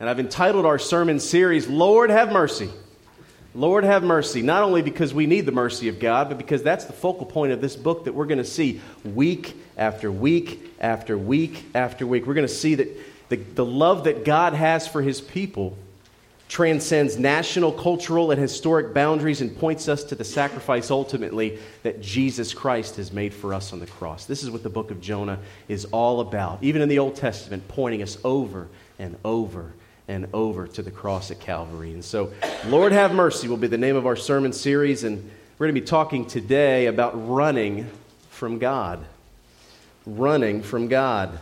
And I've entitled our sermon series, Lord Have Mercy. Lord have mercy, not only because we need the mercy of God, but because that's the focal point of this book that we're going to see week after week after week after week. We're going to see that the, the love that God has for his people transcends national, cultural, and historic boundaries and points us to the sacrifice ultimately that Jesus Christ has made for us on the cross. This is what the book of Jonah is all about, even in the Old Testament, pointing us over and over and over to the cross at Calvary. And so, Lord have mercy will be the name of our sermon series, and we're going to be talking today about running from God. Running from God.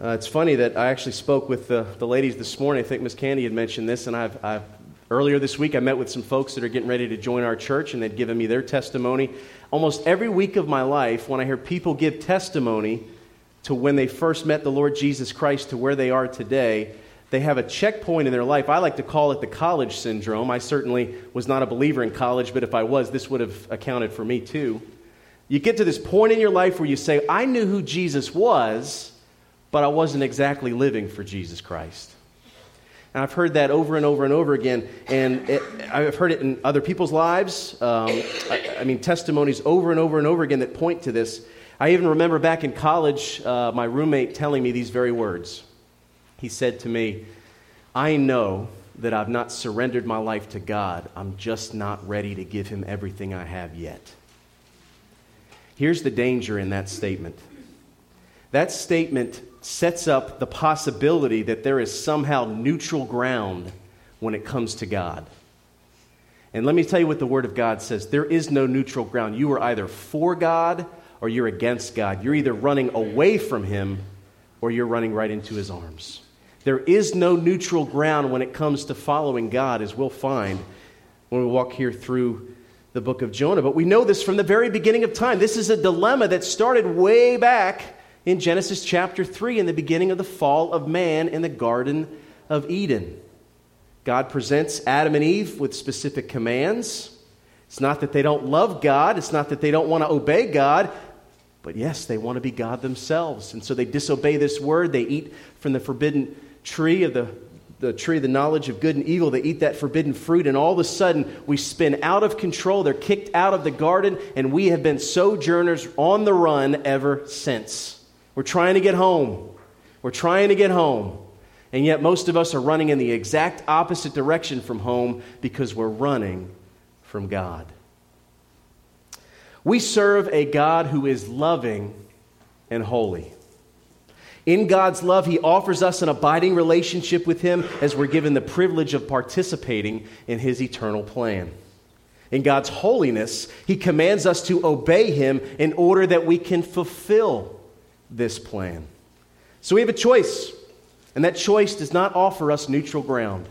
Uh, it's funny that I actually spoke with the, the ladies this morning. I think Miss Candy had mentioned this, and I've, I've, earlier this week I met with some folks that are getting ready to join our church, and they'd given me their testimony. Almost every week of my life, when I hear people give testimony to when they first met the Lord Jesus Christ to where they are today, they have a checkpoint in their life. I like to call it the college syndrome. I certainly was not a believer in college, but if I was, this would have accounted for me too. You get to this point in your life where you say, I knew who Jesus was but I wasn't exactly living for Jesus Christ. And I've heard that over and over and over again. And it, I've heard it in other people's lives. Um, I, I, mean, testimonies over and over and over again that point to this. I even remember back in college, uh, my roommate telling me these very words. He said to me, I know that I've not surrendered my life to God. I'm just not ready to give Him everything I have yet. Here's the danger in that statement that statement sets up the possibility that there is somehow neutral ground when it comes to God. And let me tell you what the Word of God says there is no neutral ground. You are either for God or you're against God. You're either running away from Him or you're running right into His arms. There is no neutral ground when it comes to following God, as we'll find when we walk here through the book of Jonah. But we know this from the very beginning of time. This is a dilemma that started way back in Genesis chapter 3 in the beginning of the fall of man in the Garden of Eden. God presents Adam and Eve with specific commands. It's not that they don't love God, it's not that they don't want to obey God, but yes, they want to be God themselves. And so they disobey this word. They eat from the forbidden tree of the, the tree of the knowledge of good and evil. They eat that forbidden fruit, and all of a sudden we spin out of control. They're kicked out of the garden, and we have been sojourners on the run ever since. We're trying to get home. We're trying to get home. And yet, most of us are running in the exact opposite direction from home because we're running from God. We serve a God who is loving and holy. In God's love, He offers us an abiding relationship with Him as we're given the privilege of participating in His eternal plan. In God's holiness, He commands us to obey Him in order that we can fulfill this plan. So we have a choice, and that choice does not offer us neutral ground.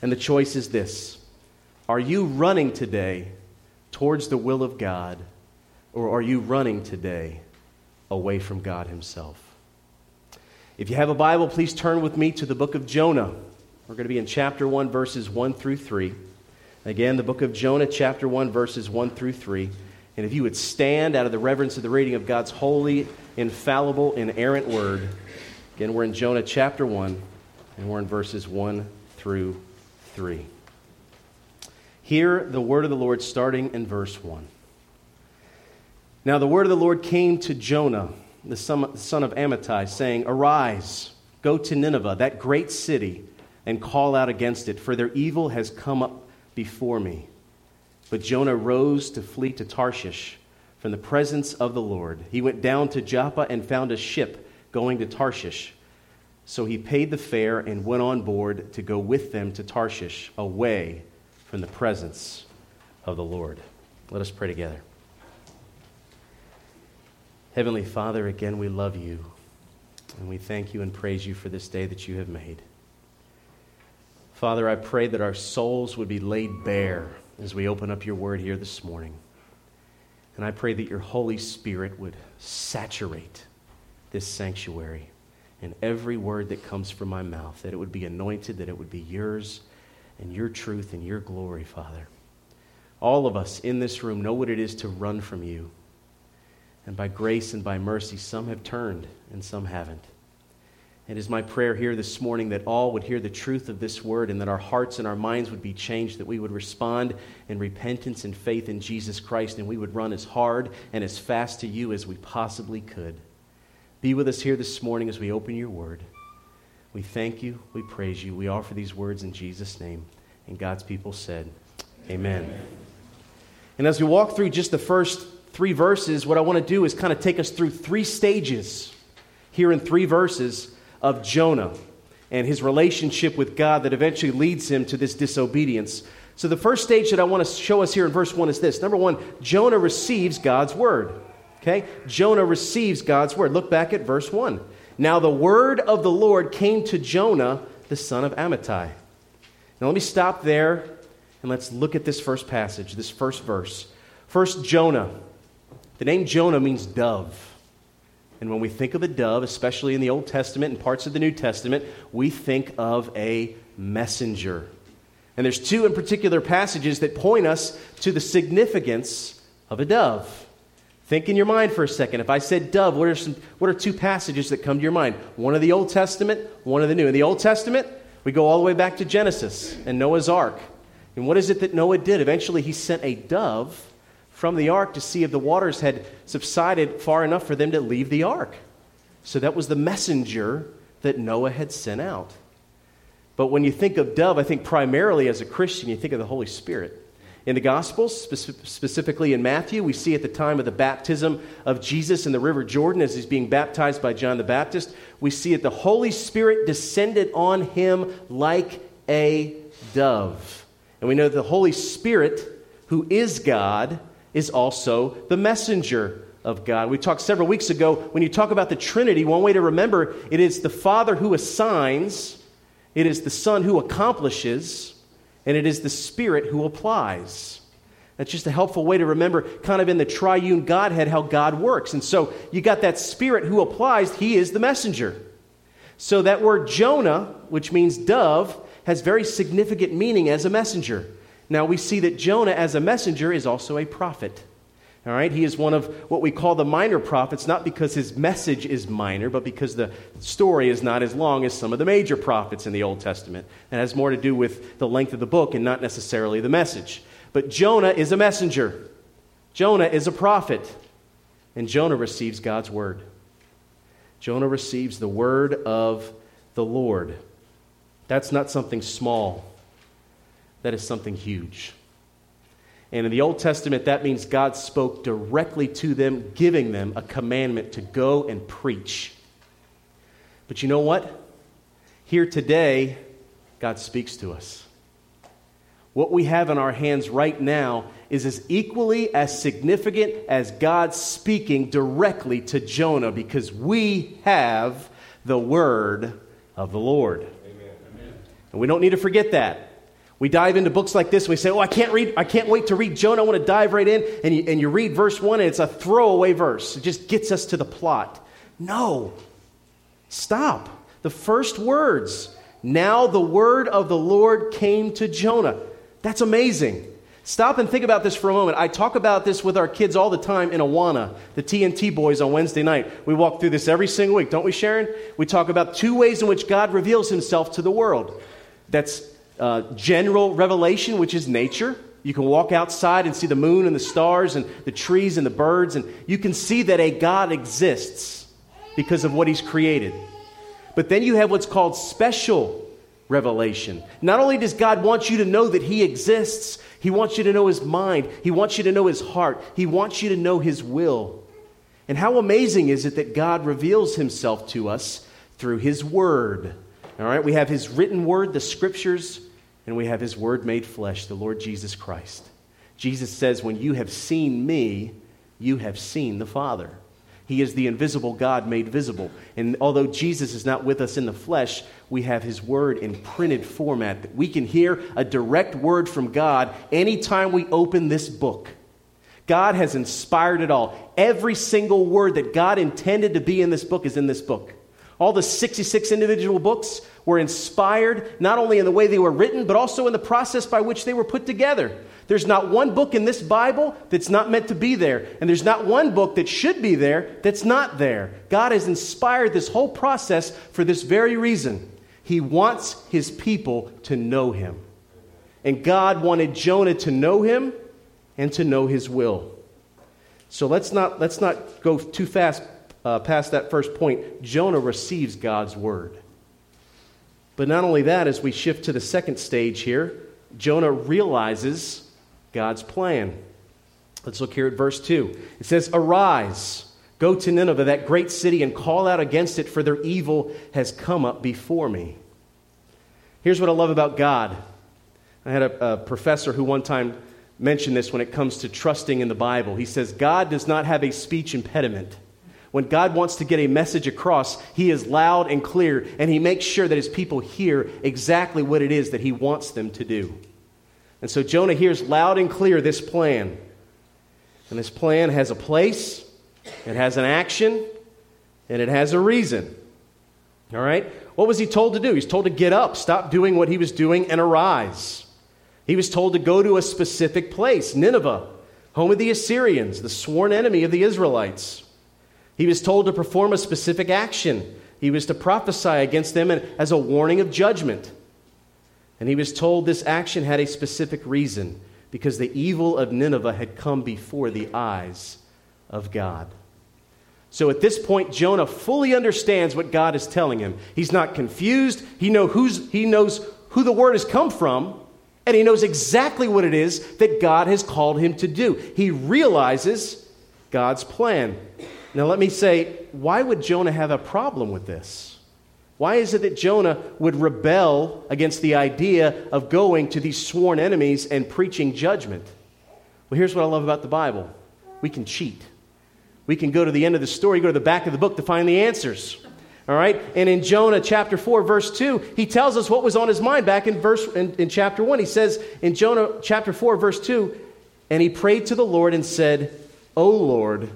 And the choice is this Are you running today towards the will of God, or are you running today away from God Himself? If you have a Bible, please turn with me to the book of Jonah. We're going to be in chapter 1, verses 1 through 3. Again, the book of Jonah, chapter 1, verses 1 through 3. And if you would stand out of the reverence of the reading of God's holy, infallible, inerrant word. Again, we're in Jonah chapter 1, and we're in verses 1 through 3. Hear the word of the Lord starting in verse 1. Now the word of the Lord came to Jonah, the son of Amittai, saying, Arise, go to Nineveh, that great city, and call out against it, for their evil has come up before me. But Jonah rose to flee to Tarshish from the presence of the Lord. He went down to Joppa and found a ship going to Tarshish. So he paid the fare and went on board to go with them to Tarshish, away from the presence of the Lord. Let us pray together. Heavenly Father, again, we love you, and we thank you and praise you for this day that you have made. Father, I pray that our souls would be laid bare as we open up your word here this morning. And I pray that your Holy Spirit would saturate this sanctuary and every word that comes from my mouth, that it would be anointed, that it would be yours and your truth and your glory, Father. All of us in this room know what it is to run from you. And by grace and by mercy, some have turned and some haven't. It is my prayer here this morning that all would hear the truth of this word and that our hearts and our minds would be changed, that we would respond in repentance and faith in Jesus Christ, and we would run as hard and as fast to you as we possibly could. Be with us here this morning as we open your word. We thank you, we praise you, we offer these words in Jesus' name. And God's people said, Amen. Amen. And as we walk through just the first three verses, what I want to do is kind of take us through three stages here in three verses of Jonah and his relationship with God that eventually leads him to this disobedience. So, the first stage that I want to show us here in verse 1 is this. Number one, Jonah receives God's word. Okay? Jonah receives God's word. Look back at verse 1. Now, the word of the Lord came to Jonah, the son of Amittai. Now, let me stop there and let's look at this first passage, this first verse. First, Jonah. The name Jonah means dove. And when we think of a dove, especially in the Old Testament and parts of the New Testament, we think of a messenger. And there's two in particular passages that point us to the significance of a dove. Think in your mind for a second. If I said dove, what are, some, what are two passages that come to your mind? One of the Old Testament, one of the New. In the Old Testament, we go all the way back to Genesis and Noah's Ark. And what is it that Noah did? Eventually, he sent a dove from the ark to see if the waters had subsided far enough for them to leave the ark. So that was the messenger that Noah had sent out. But when you think of dove, I think primarily as a Christian, you think of the Holy Spirit. In the Gospels, specifically in Matthew, we see at the time of the baptism of Jesus in the River Jordan as he's being baptized by John the Baptist, we see that the Holy Spirit descended on him like a dove. And we know the Holy Spirit, who is God, is also the messenger of God. We talked several weeks ago when you talk about the Trinity, one way to remember it is the Father who assigns, it is the Son who accomplishes, and it is the Spirit who applies. That's just a helpful way to remember, kind of in the triune Godhead, how God works. And so you got that Spirit who applies, He is the messenger. So that word Jonah, which means dove, has very significant meaning as a messenger. Now we see that Jonah, as a messenger, is also a prophet. All right, he is one of what we call the minor prophets, not because his message is minor, but because the story is not as long as some of the major prophets in the Old Testament. It has more to do with the length of the book and not necessarily the message. But Jonah is a messenger, Jonah is a prophet, and Jonah receives God's word. Jonah receives the word of the Lord. That's not something small that is something huge. And in the Old Testament, that means God spoke directly to them, giving them a commandment to go and preach. But you know what? Here today, God speaks to us. What we have in our hands right now is as equally as significant as God speaking directly to Jonah because we have the word of the Lord. Amen. And we don't need to forget that. We dive into books like this and we say, Oh, I can't read, I can't wait to read Jonah. I want to dive right in. And you, and you read verse one and it's a throwaway verse. It just gets us to the plot. No. Stop. The first words. Now the word of the Lord came to Jonah. That's amazing. Stop and think about this for a moment. I talk about this with our kids all the time in Awana, the TNT boys on Wednesday night. We walk through this every single week, don't we, Sharon? We talk about two ways in which God reveals himself to the world. That's uh, general revelation, which is nature. You can walk outside and see the moon and the stars and the trees and the birds, and you can see that a God exists because of what He's created. But then you have what's called special revelation. Not only does God want you to know that He exists, He wants you to know His mind, He wants you to know His heart, He wants you to know His will. And how amazing is it that God reveals Himself to us through His Word? All right, we have his written word, the scriptures, and we have his word made flesh, the Lord Jesus Christ. Jesus says, When you have seen me, you have seen the Father. He is the invisible God made visible. And although Jesus is not with us in the flesh, we have his word in printed format that we can hear a direct word from God anytime we open this book. God has inspired it all. Every single word that God intended to be in this book is in this book. All the 66 individual books were inspired not only in the way they were written, but also in the process by which they were put together. There's not one book in this Bible that's not meant to be there, and there's not one book that should be there that's not there. God has inspired this whole process for this very reason. He wants his people to know him. And God wanted Jonah to know him and to know his will. So let's not, let's not go too fast uh, past that first point. Jonah receives God's word. But not only that, as we shift to the second stage here, Jonah realizes God's plan. Let's look here at verse 2. It says, Arise, go to Nineveh, that great city, and call out against it, for their evil has come up before me. Here's what I love about God. I had a, a professor who one time mentioned this when it comes to trusting in the Bible. He says, God does not have a speech impediment. When God wants to get a message across, He is loud and clear, and He makes sure that His people hear exactly what it is that He wants them to do. And so Jonah hears loud and clear this plan. And this plan has a place, it has an action, and it has a reason. All right? What was he told to do? He's told to get up, stop doing what he was doing, and arise. He was told to go to a specific place, Nineveh, home of the Assyrians, the sworn enemy of the Israelites. He was told to perform a specific action. He was to prophesy against them as a warning of judgment. And he was told this action had a specific reason because the evil of Nineveh had come before the eyes of God. So at this point, Jonah fully understands what God is telling him. He's not confused. He, know who's, he knows who the word has come from, and he knows exactly what it is that God has called him to do. He realizes God's plan. Now, let me say, why would Jonah have a problem with this? Why is it that Jonah would rebel against the idea of going to these sworn enemies and preaching judgment? Well, here's what I love about the Bible we can cheat. We can go to the end of the story, go to the back of the book to find the answers. All right? And in Jonah chapter 4, verse 2, he tells us what was on his mind back in, verse, in, in chapter 1. He says in Jonah chapter 4, verse 2, and he prayed to the Lord and said, O Lord,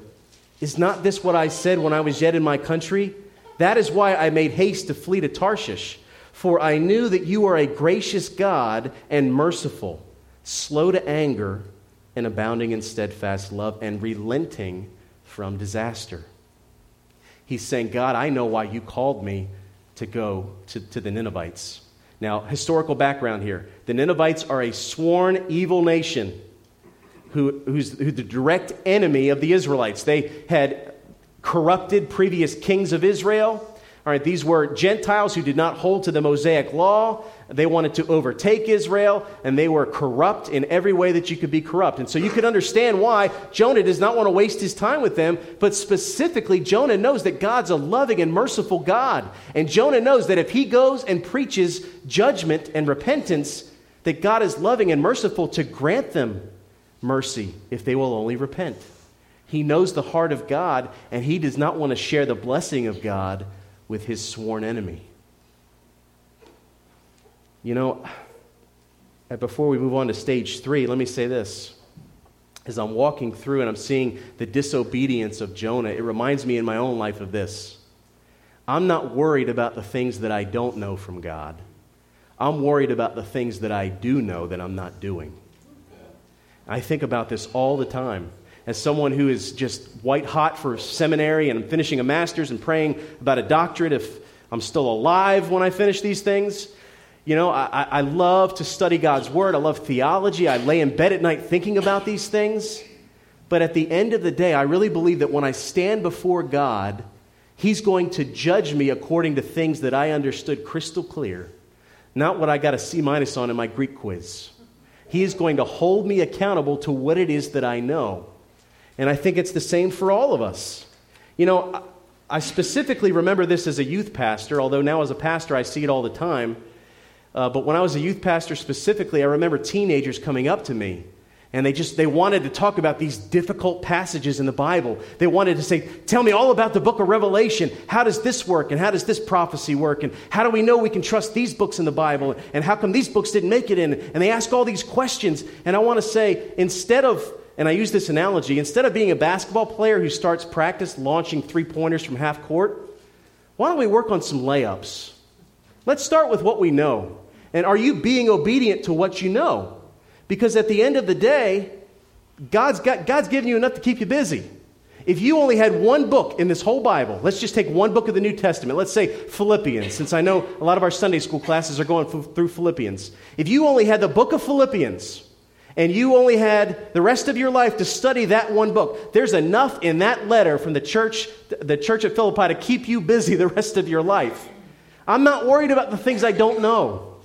is not this what I said when I was yet in my country? That is why I made haste to flee to Tarshish, for I knew that you are a gracious God and merciful, slow to anger, and abounding in steadfast love, and relenting from disaster. He's saying, God, I know why you called me to go to, to the Ninevites. Now, historical background here the Ninevites are a sworn evil nation who, who's, who's the direct enemy of the Israelites. They had corrupted previous kings of Israel. All right, these were Gentiles who did not hold to the Mosaic law. They wanted to overtake Israel, and they were corrupt in every way that you could be corrupt. And so you could understand why Jonah does not want to waste his time with them, but specifically, Jonah knows that God's a loving and merciful God. And Jonah knows that if he goes and preaches judgment and repentance, that God is loving and merciful to grant them mercy if they will only repent. He knows the heart of God, and he does not want to share the blessing of God with his sworn enemy. You know, uh, before we move on to stage three, let me say this. As I'm walking through and I'm seeing the disobedience of Jonah, it reminds me in my own life of this. I'm not worried about the things that I don't know from God. I'm worried about the things that I do know that I'm not doing. I think about this all the time as someone who is just white hot for seminary and I'm finishing a master's and praying about a doctorate if I'm still alive when I finish these things. You know, I, I love to study God's Word. I love theology. I lay in bed at night thinking about these things. But at the end of the day, I really believe that when I stand before God, He's going to judge me according to things that I understood crystal clear, not what I got a C minus on in my Greek quiz. He is going to hold me accountable to what it is that I know. And I think it's the same for all of us. You know, I specifically remember this as a youth pastor, although now as a pastor I see it all the time. Uh, but when I was a youth pastor specifically, I remember teenagers coming up to me and they just they wanted to talk about these difficult passages in the bible. They wanted to say tell me all about the book of revelation. How does this work? And how does this prophecy work? And how do we know we can trust these books in the bible? And how come these books didn't make it in? And they ask all these questions. And i want to say instead of and I use this analogy instead of being a basketball player who starts practice launching three pointers from half court, Why don't we work on some layups? Let's start with what we know. And are you being obedient to what you know? Because at the end of the day, God's, got, God's given you enough to keep you busy. If you only had one book in this whole Bible, let's just take one book of the New Testament. Let's say Philippians, since I know a lot of our Sunday school classes are going through Philippians. If you only had the book of Philippians, and you only had the rest of your life to study that one book, there's enough in that letter from the church, the church at Philippi, to keep you busy the rest of your life. I'm not worried about the things I don't know.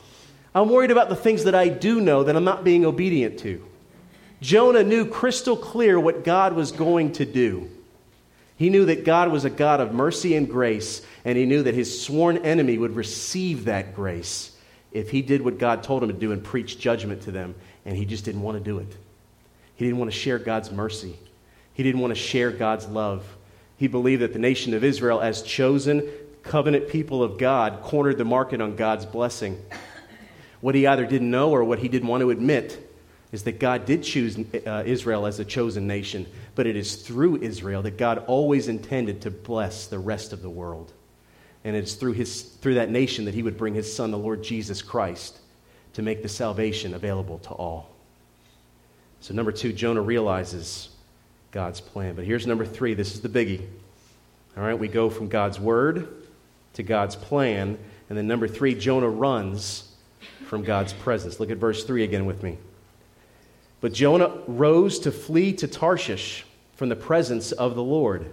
I'm worried about the things that I do know that I'm not being obedient to. Jonah knew crystal clear what God was going to do. He knew that God was a God of mercy and grace, and he knew that his sworn enemy would receive that grace if he did what God told him to do and preach judgment to them, and he just didn't want to do it. He didn't want to share God's mercy, he didn't want to share God's love. He believed that the nation of Israel, as chosen covenant people of God, cornered the market on God's blessing. What he either didn't know or what he didn't want to admit is that God did choose uh, Israel as a chosen nation, but it is through Israel that God always intended to bless the rest of the world. And it's through, his, through that nation that he would bring his son, the Lord Jesus Christ, to make the salvation available to all. So, number two, Jonah realizes God's plan. But here's number three this is the biggie. All right, we go from God's word to God's plan. And then number three, Jonah runs from God's presence. Look at verse three again with me. But Jonah rose to flee to Tarshish from the presence of the Lord.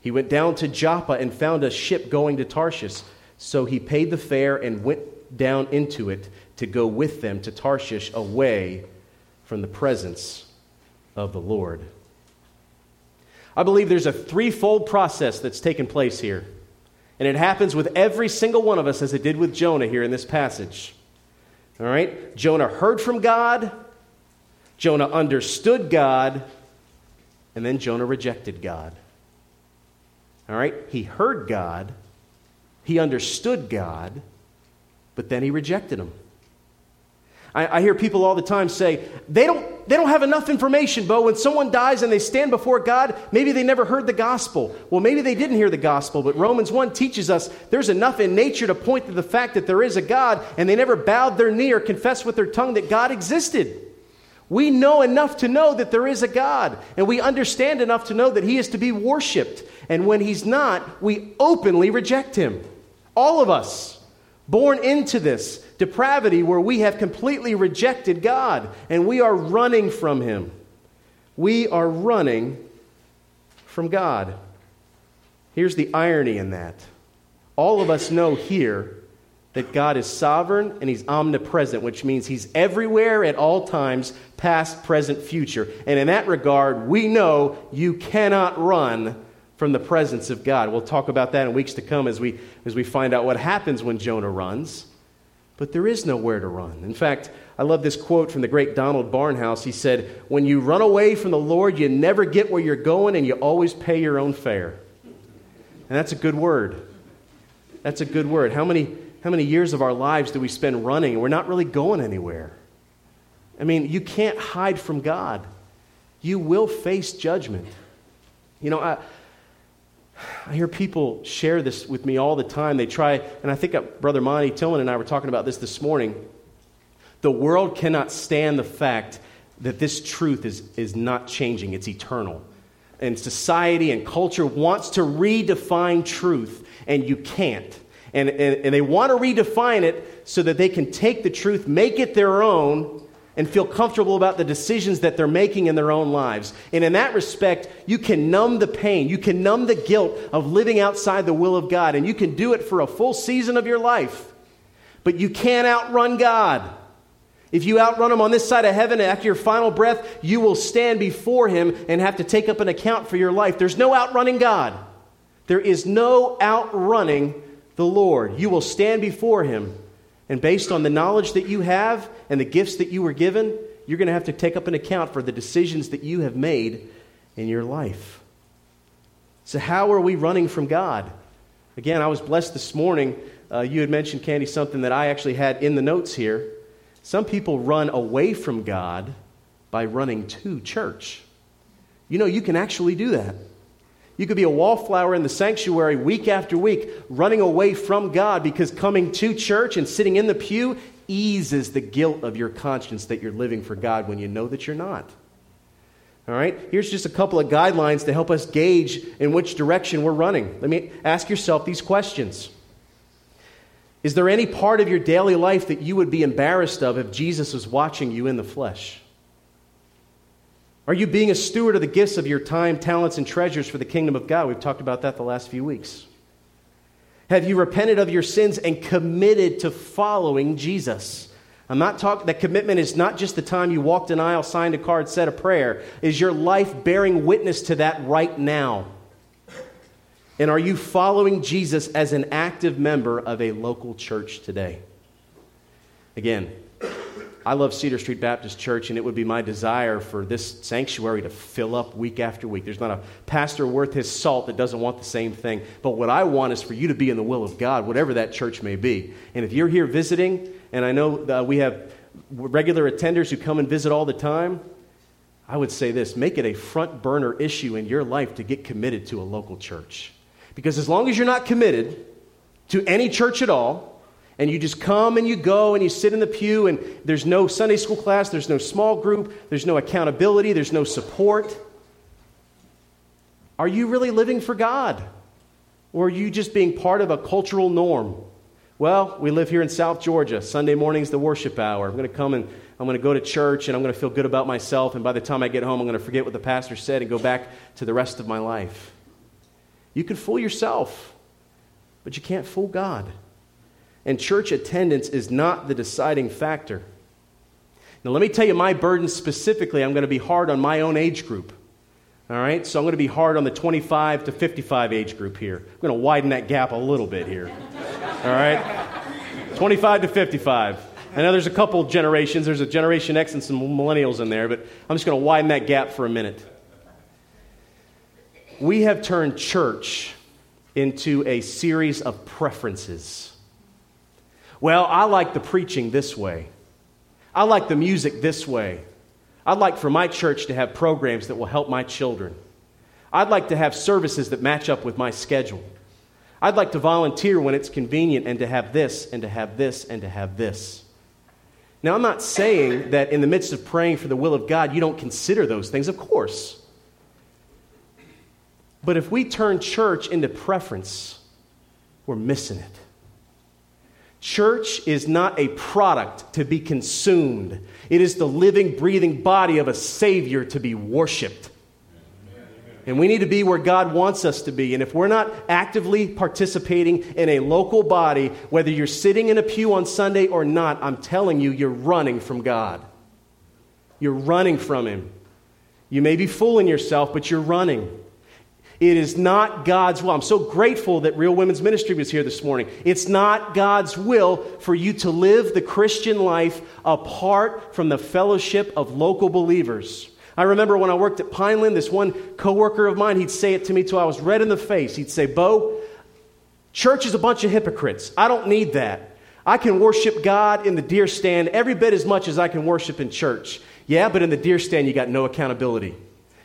He went down to Joppa and found a ship going to Tarshish. So he paid the fare and went down into it to go with them to Tarshish away from the presence of the Lord. I believe there's a threefold process that's taken place here. And it happens with every single one of us as it did with Jonah here in this passage. All right? Jonah heard from God, Jonah understood God, and then Jonah rejected God. All right? He heard God, he understood God, but then he rejected him. I, I, hear people all the time say, they don't, they don't have enough information, Bo. When someone dies and they stand before God, maybe they never heard the gospel. Well, maybe they didn't hear the gospel, but Romans 1 teaches us there's enough in nature to point to the fact that there is a God, and they never bowed their knee or confessed with their tongue that God existed. We know enough to know that there is a God, and we understand enough to know that He is to be worshiped. And when He's not, we openly reject Him. All of us, born into this depravity where we have completely rejected God and we are running from Him. We are running from God. Here's the irony in that. All of us know here that God is sovereign and He's omnipresent, which means He's everywhere at all times, past, present, future. And in that regard, we know you cannot run from the presence of God. We'll talk about that in weeks to come as we, as we find out what happens when Jonah runs. But there is nowhere to run. In fact, I love this quote from the great Donald Barnhouse. He said, When you run away from the Lord, you never get where you're going and you always pay your own fare. And that's a good word. That's a good word. How many, how many years of our lives do we spend running and we're not really going anywhere? I mean, you can't hide from God. You will face judgment. You know, I, I hear people share this with me all the time. They try, and I think uh, Brother Monty Tillman and I were talking about this this morning. The world cannot stand the fact that this truth is, is not changing, it's eternal. And society and culture wants to redefine truth, and you can't. And, and, and they want to redefine it so that they can take the truth, make it their own, and feel comfortable about the decisions that they're making in their own lives. And in that respect, you can numb the pain, you can numb the guilt of living outside the will of God, and you can do it for a full season of your life. But you can't outrun God. If you outrun him on this side of heaven after your final breath, you will stand before him and have to take up an account for your life. There's no outrunning God. There is no outrunning the Lord. You will stand before him and based on the knowledge that you have and the gifts that you were given, you're going to have to take up an account for the decisions that you have made in your life. So, how are we running from God? Again, I was blessed this morning. Uh, you had mentioned, Candy, something that I actually had in the notes here. Some people run away from God by running to church. You know, you can actually do that. You could be a wallflower in the sanctuary week after week, running away from God because coming to church and sitting in the pew eases the guilt of your conscience that you're living for God when you know that you're not. All right? Here's just a couple of guidelines to help us gauge in which direction we're running. Let me ask yourself these questions. Is there any part of your daily life that you would be embarrassed of if Jesus was watching you in the flesh? Are you being a steward of the gifts of your time, talents, and treasures for the kingdom of God? We've talked about that the last few weeks. Have you repented of your sins and committed to following Jesus? I'm not talking, that commitment is not just the time you walked an aisle, signed a card, said a prayer. Is your life bearing witness to that right now? And are you following Jesus as an active member of a local church today? Again, I love Cedar Street Baptist Church, and it would be my desire for this sanctuary to fill up week after week. There's not a pastor worth his salt that doesn't want the same thing. But what I want is for you to be in the will of God, whatever that church may be. And if you're here visiting, and I know we have regular attenders who come and visit all the time, I would say this make it a front burner issue in your life to get committed to a local church. Because as long as you're not committed to any church at all, and you just come and you go and you sit in the pew, and there's no Sunday school class, there's no small group, there's no accountability, there's no support. Are you really living for God? Or are you just being part of a cultural norm? Well, we live here in South Georgia. Sunday morning's the worship hour. I'm going to come and I'm going to go to church and I'm going to feel good about myself. And by the time I get home, I'm going to forget what the pastor said and go back to the rest of my life. You can fool yourself, but you can't fool God and church attendance is not the deciding factor. Now, let me tell you my burden specifically. I'm going to be hard on my own age group. All right? So I'm going to be hard on the 25 to 55 age group here. I'm going to widen that gap a little bit here. All right? 25 to 55. I know there's a couple generations. There's a Generation X and some millennials in there, but I'm just going to widen that gap for a minute. We have turned church into a series of preferences. Well, I like the preaching this way. I like the music this way. I'd like for my church to have programs that will help my children. I'd like to have services that match up with my schedule. I'd like to volunteer when it's convenient and to have this and to have this and to have this. Now, I'm not saying that in the midst of praying for the will of God, you don't consider those things, of course. But if we turn church into preference, we're missing it. Church is not a product to be consumed, it is the living, breathing body of a Savior to be worshiped. And we need to be where God wants us to be. And if we're not actively participating in a local body, whether you're sitting in a pew on Sunday or not, I'm telling you, you're running from God. You're running from Him. You may be fooling yourself, but you're running. It is not God's will. I'm so grateful that Real Women's Ministry was here this morning. It's not God's will for you to live the Christian life apart from the fellowship of local believers. I remember when I worked at Pineland, this one coworker of mine, he'd say it to me till I was red in the face. He'd say, Bo, church is a bunch of hypocrites. I don't need that. I can worship God in the deer stand every bit as much as I can worship in church. Yeah, but in the deer stand, you got no accountability.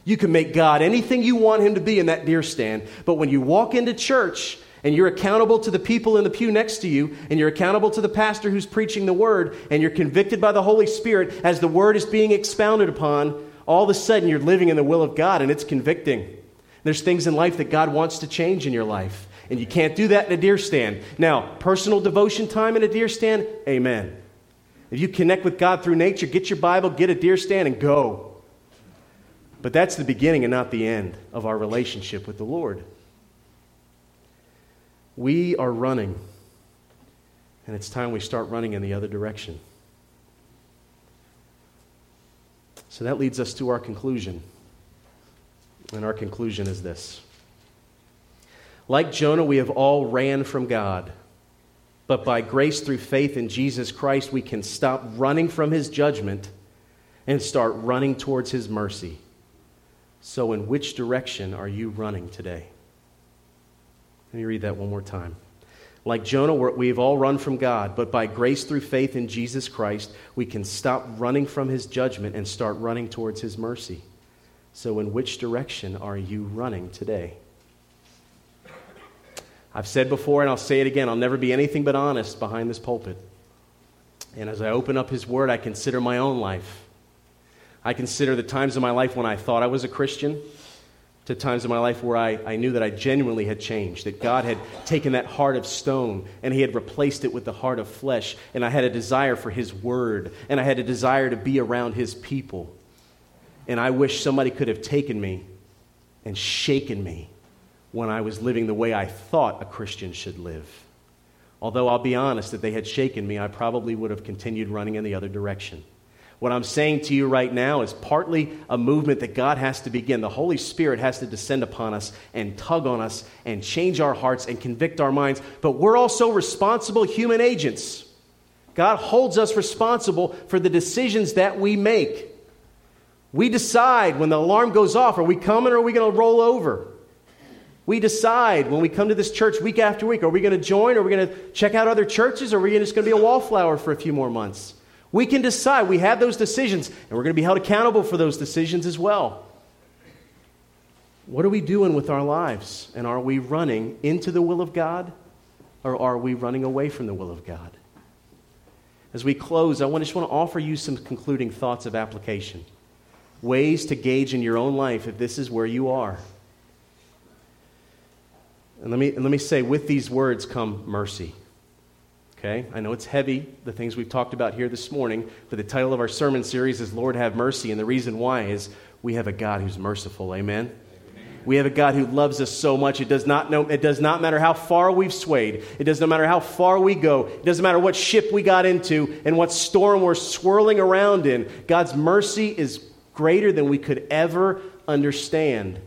You can make God anything you want him to be in that deer stand, but when you walk into church and you're accountable to the people in the pew next to you, and you're accountable to the pastor who's preaching the word, and you're convicted by the Holy Spirit as the word is being expounded upon, all of a sudden you're living in the will of God and it's convicting. There's things in life that God wants to change in your life, and you can't do that in a deer stand. Now, personal devotion time in a deer stand, amen. If you connect with God through nature, get your Bible, get a deer stand, and go. But that's the beginning and not the end of our relationship with the Lord. We are running, and it's time we start running in the other direction. So that leads us to our conclusion. And our conclusion is this Like Jonah, we have all ran from God. But by grace through faith in Jesus Christ, we can stop running from his judgment and start running towards his mercy. So, in which direction are you running today? Let me read that one more time. Like Jonah, we've all run from God, but by grace through faith in Jesus Christ, we can stop running from his judgment and start running towards his mercy. So, in which direction are you running today? I've said before, and I'll say it again I'll never be anything but honest behind this pulpit. And as I open up His Word, I consider my own life. I consider the times in my life when I thought I was a Christian, to times in my life where I, I knew that I genuinely had changed, that God had taken that heart of stone and He had replaced it with the heart of flesh, and I had a desire for His Word, and I had a desire to be around His people. And I wish somebody could have taken me and shaken me when I was living the way I thought a Christian should live. Although I'll be honest, if they had shaken me, I probably would have continued running in the other direction. What I'm saying to you right now is partly a movement that God has to begin. The Holy Spirit has to descend upon us and tug on us and change our hearts and convict our minds. But we're also responsible human agents. God holds us responsible for the decisions that we make. We decide when the alarm goes off are we coming or are we going to roll over? We decide when we come to this church week after week are we going to join? Are we going to check out other churches? Or are we just going to be a wallflower for a few more months? We can decide. We have those decisions, and we're going to be held accountable for those decisions as well. What are we doing with our lives? And are we running into the will of God, or are we running away from the will of God? As we close, I just want to offer you some concluding thoughts of application, ways to gauge in your own life if this is where you are. And let me, let me say, with these words come mercy. Okay? I know it's heavy, the things we've talked about here this morning, but the title of our sermon series is Lord Have Mercy. And the reason why is we have a God who's merciful. Amen? We have a God who loves us so much. It does, not know, it does not matter how far we've swayed. It doesn't matter how far we go. It doesn't matter what ship we got into and what storm we're swirling around in. God's mercy is greater than we could ever understand.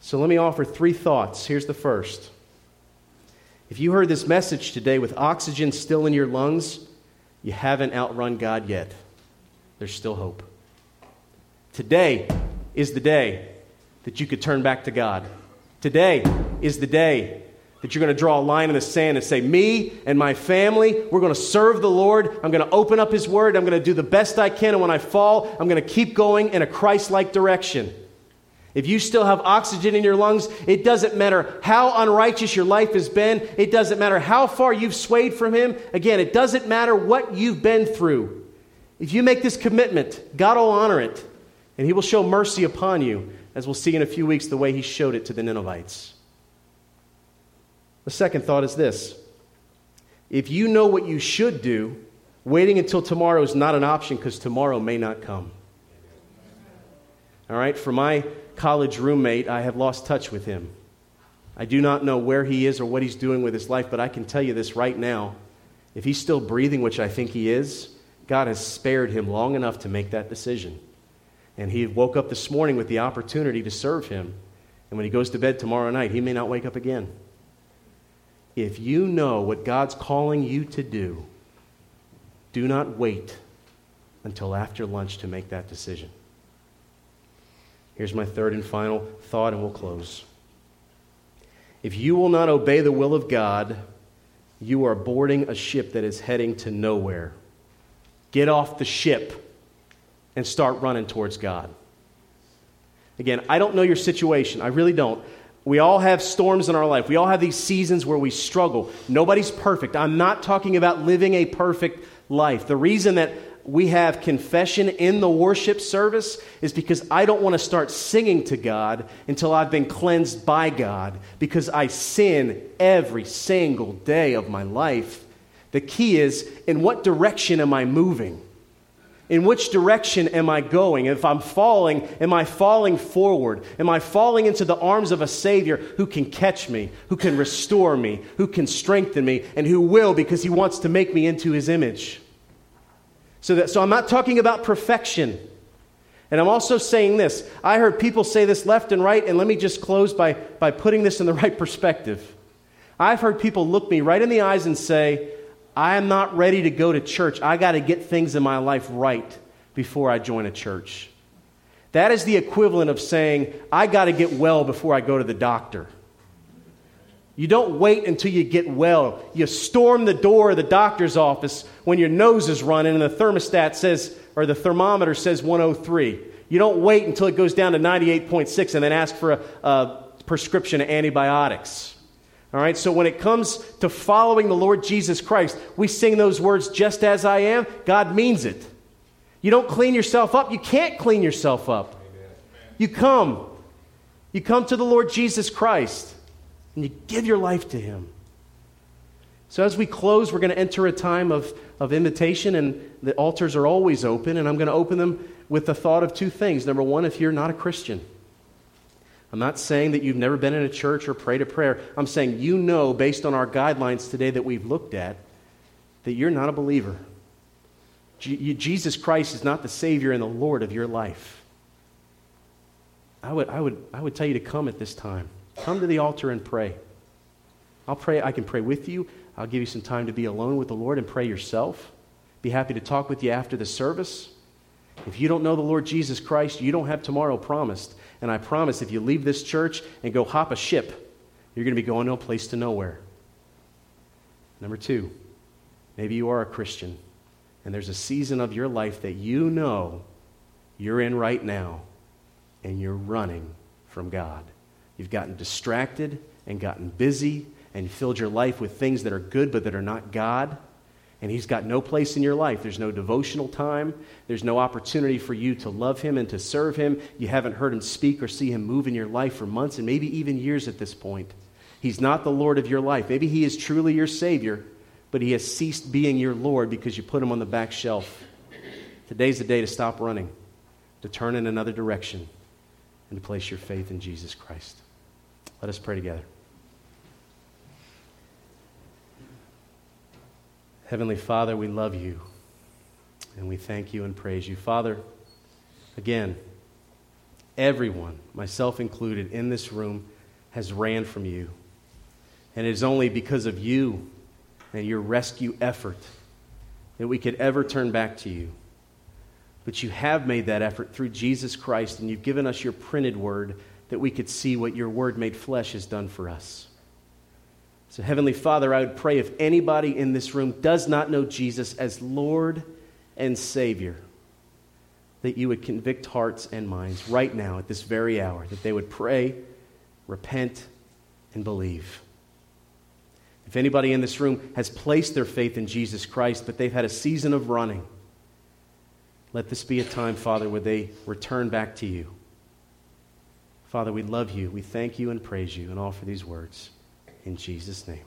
So let me offer three thoughts. Here's the first. If you heard this message today with oxygen still in your lungs, you haven't outrun God yet. There's still hope. Today is the day that you could turn back to God. Today is the day that you're going to draw a line in the sand and say, Me and my family, we're going to serve the Lord. I'm going to open up His Word. I'm going to do the best I can. And when I fall, I'm going to keep going in a Christ like direction. If you still have oxygen in your lungs, it doesn't matter how unrighteous your life has been. It doesn't matter how far you've swayed from Him. Again, it doesn't matter what you've been through. If you make this commitment, God will honor it, and He will show mercy upon you, as we'll see in a few weeks the way He showed it to the Ninevites. The second thought is this if you know what you should do, waiting until tomorrow is not an option because tomorrow may not come. All right, for my college roommate, I have lost touch with him. I do not know where he is or what he's doing with his life, but I can tell you this right now. If he's still breathing, which I think he is, God has spared him long enough to make that decision. And he woke up this morning with the opportunity to serve him. And when he goes to bed tomorrow night, he may not wake up again. If you know what God's calling you to do, do not wait until after lunch to make that decision. Here's my third and final thought, and we'll close. If you will not obey the will of God, you are boarding a ship that is heading to nowhere. Get off the ship and start running towards God. Again, I don't know your situation. I really don't. We all have storms in our life. We all have these seasons where we struggle. Nobody's perfect. I'm not talking about living a perfect life. The reason that we have confession in the worship service is because I don't want to start singing to God until I've been cleansed by God because I sin every single day of my life. The key is in what direction am I moving? In which direction am I going? If I'm falling, am I falling forward? Am I falling into the arms of a Savior who can catch me, who can restore me, who can strengthen me, and who will because He wants to make me into His image? So, that, so I'm not talking about perfection. And I'm also saying this. I heard people say this left and right, and let me just close by, by putting this in the right perspective. I've heard people look me right in the eyes and say, I am not ready to go to church. I got to get things in my life right before I join a church. That is the equivalent of saying, I got to get well before I go to the doctor. You don't wait until you get well. You storm the door of the doctor's office when your nose is running and the thermostat says, or the thermometer says 103. You don't wait until it goes down to 98.6 and then ask for a, a prescription of antibiotics. All right, so when it comes to following the Lord Jesus Christ, we sing those words, just as I am. God means it. You don't clean yourself up. You can't clean yourself up. You come. You come to the Lord Jesus Christ and you give your life to Him. So, as we close, we're going to enter a time of, of invitation, and the altars are always open, and I'm going to open them with the thought of two things. Number one, if you're not a Christian, I'm not saying that you've never been in a church or prayed a prayer. I'm saying you know, based on our guidelines today that we've looked at, that you're not a believer. Jesus Christ is not the Savior and the Lord of your life. I would, I, would, I would tell you to come at this time. Come to the altar and pray. I'll pray. I can pray with you. I'll give you some time to be alone with the Lord and pray yourself. Be happy to talk with you after the service. If you don't know the Lord Jesus Christ, you don't have tomorrow promised. And I promise if you leave this church and go hop a ship, you're going to be going to a place to nowhere. Number two, maybe you are a Christian and there's a season of your life that you know you're in right now and you're running from God. You've gotten distracted and gotten busy and filled your life with things that are good but that are not God. And He's got no place in your life. There's no devotional time. There's no opportunity for you to love Him and to serve Him. You haven't heard Him speak or see Him move in your life for months and maybe even years at this point. He's not the Lord of your life. Maybe He is truly your Savior, but He has ceased being your Lord because you put Him on the back shelf. Today's the day to stop running, to turn in another direction, and to place your faith in Jesus Christ. Let us pray together. Heavenly Father, we love you and we thank you and praise you. Father, again, everyone, myself included, in this room has ran from you. And it is only because of you and your rescue effort that we could ever turn back to you. But you have made that effort through Jesus Christ, and you've given us your printed word that we could see what your word made flesh has done for us. So, Heavenly Father, I would pray if anybody in this room does not know Jesus as Lord and Savior, that you would convict hearts and minds right now at this very hour, that they would pray, repent, and believe. If anybody in this room has placed their faith in Jesus Christ, but they've had a season of running, let this be a time, Father, where they return back to you. Father, we love you. We thank you and praise you and offer these words. In Jesus' name.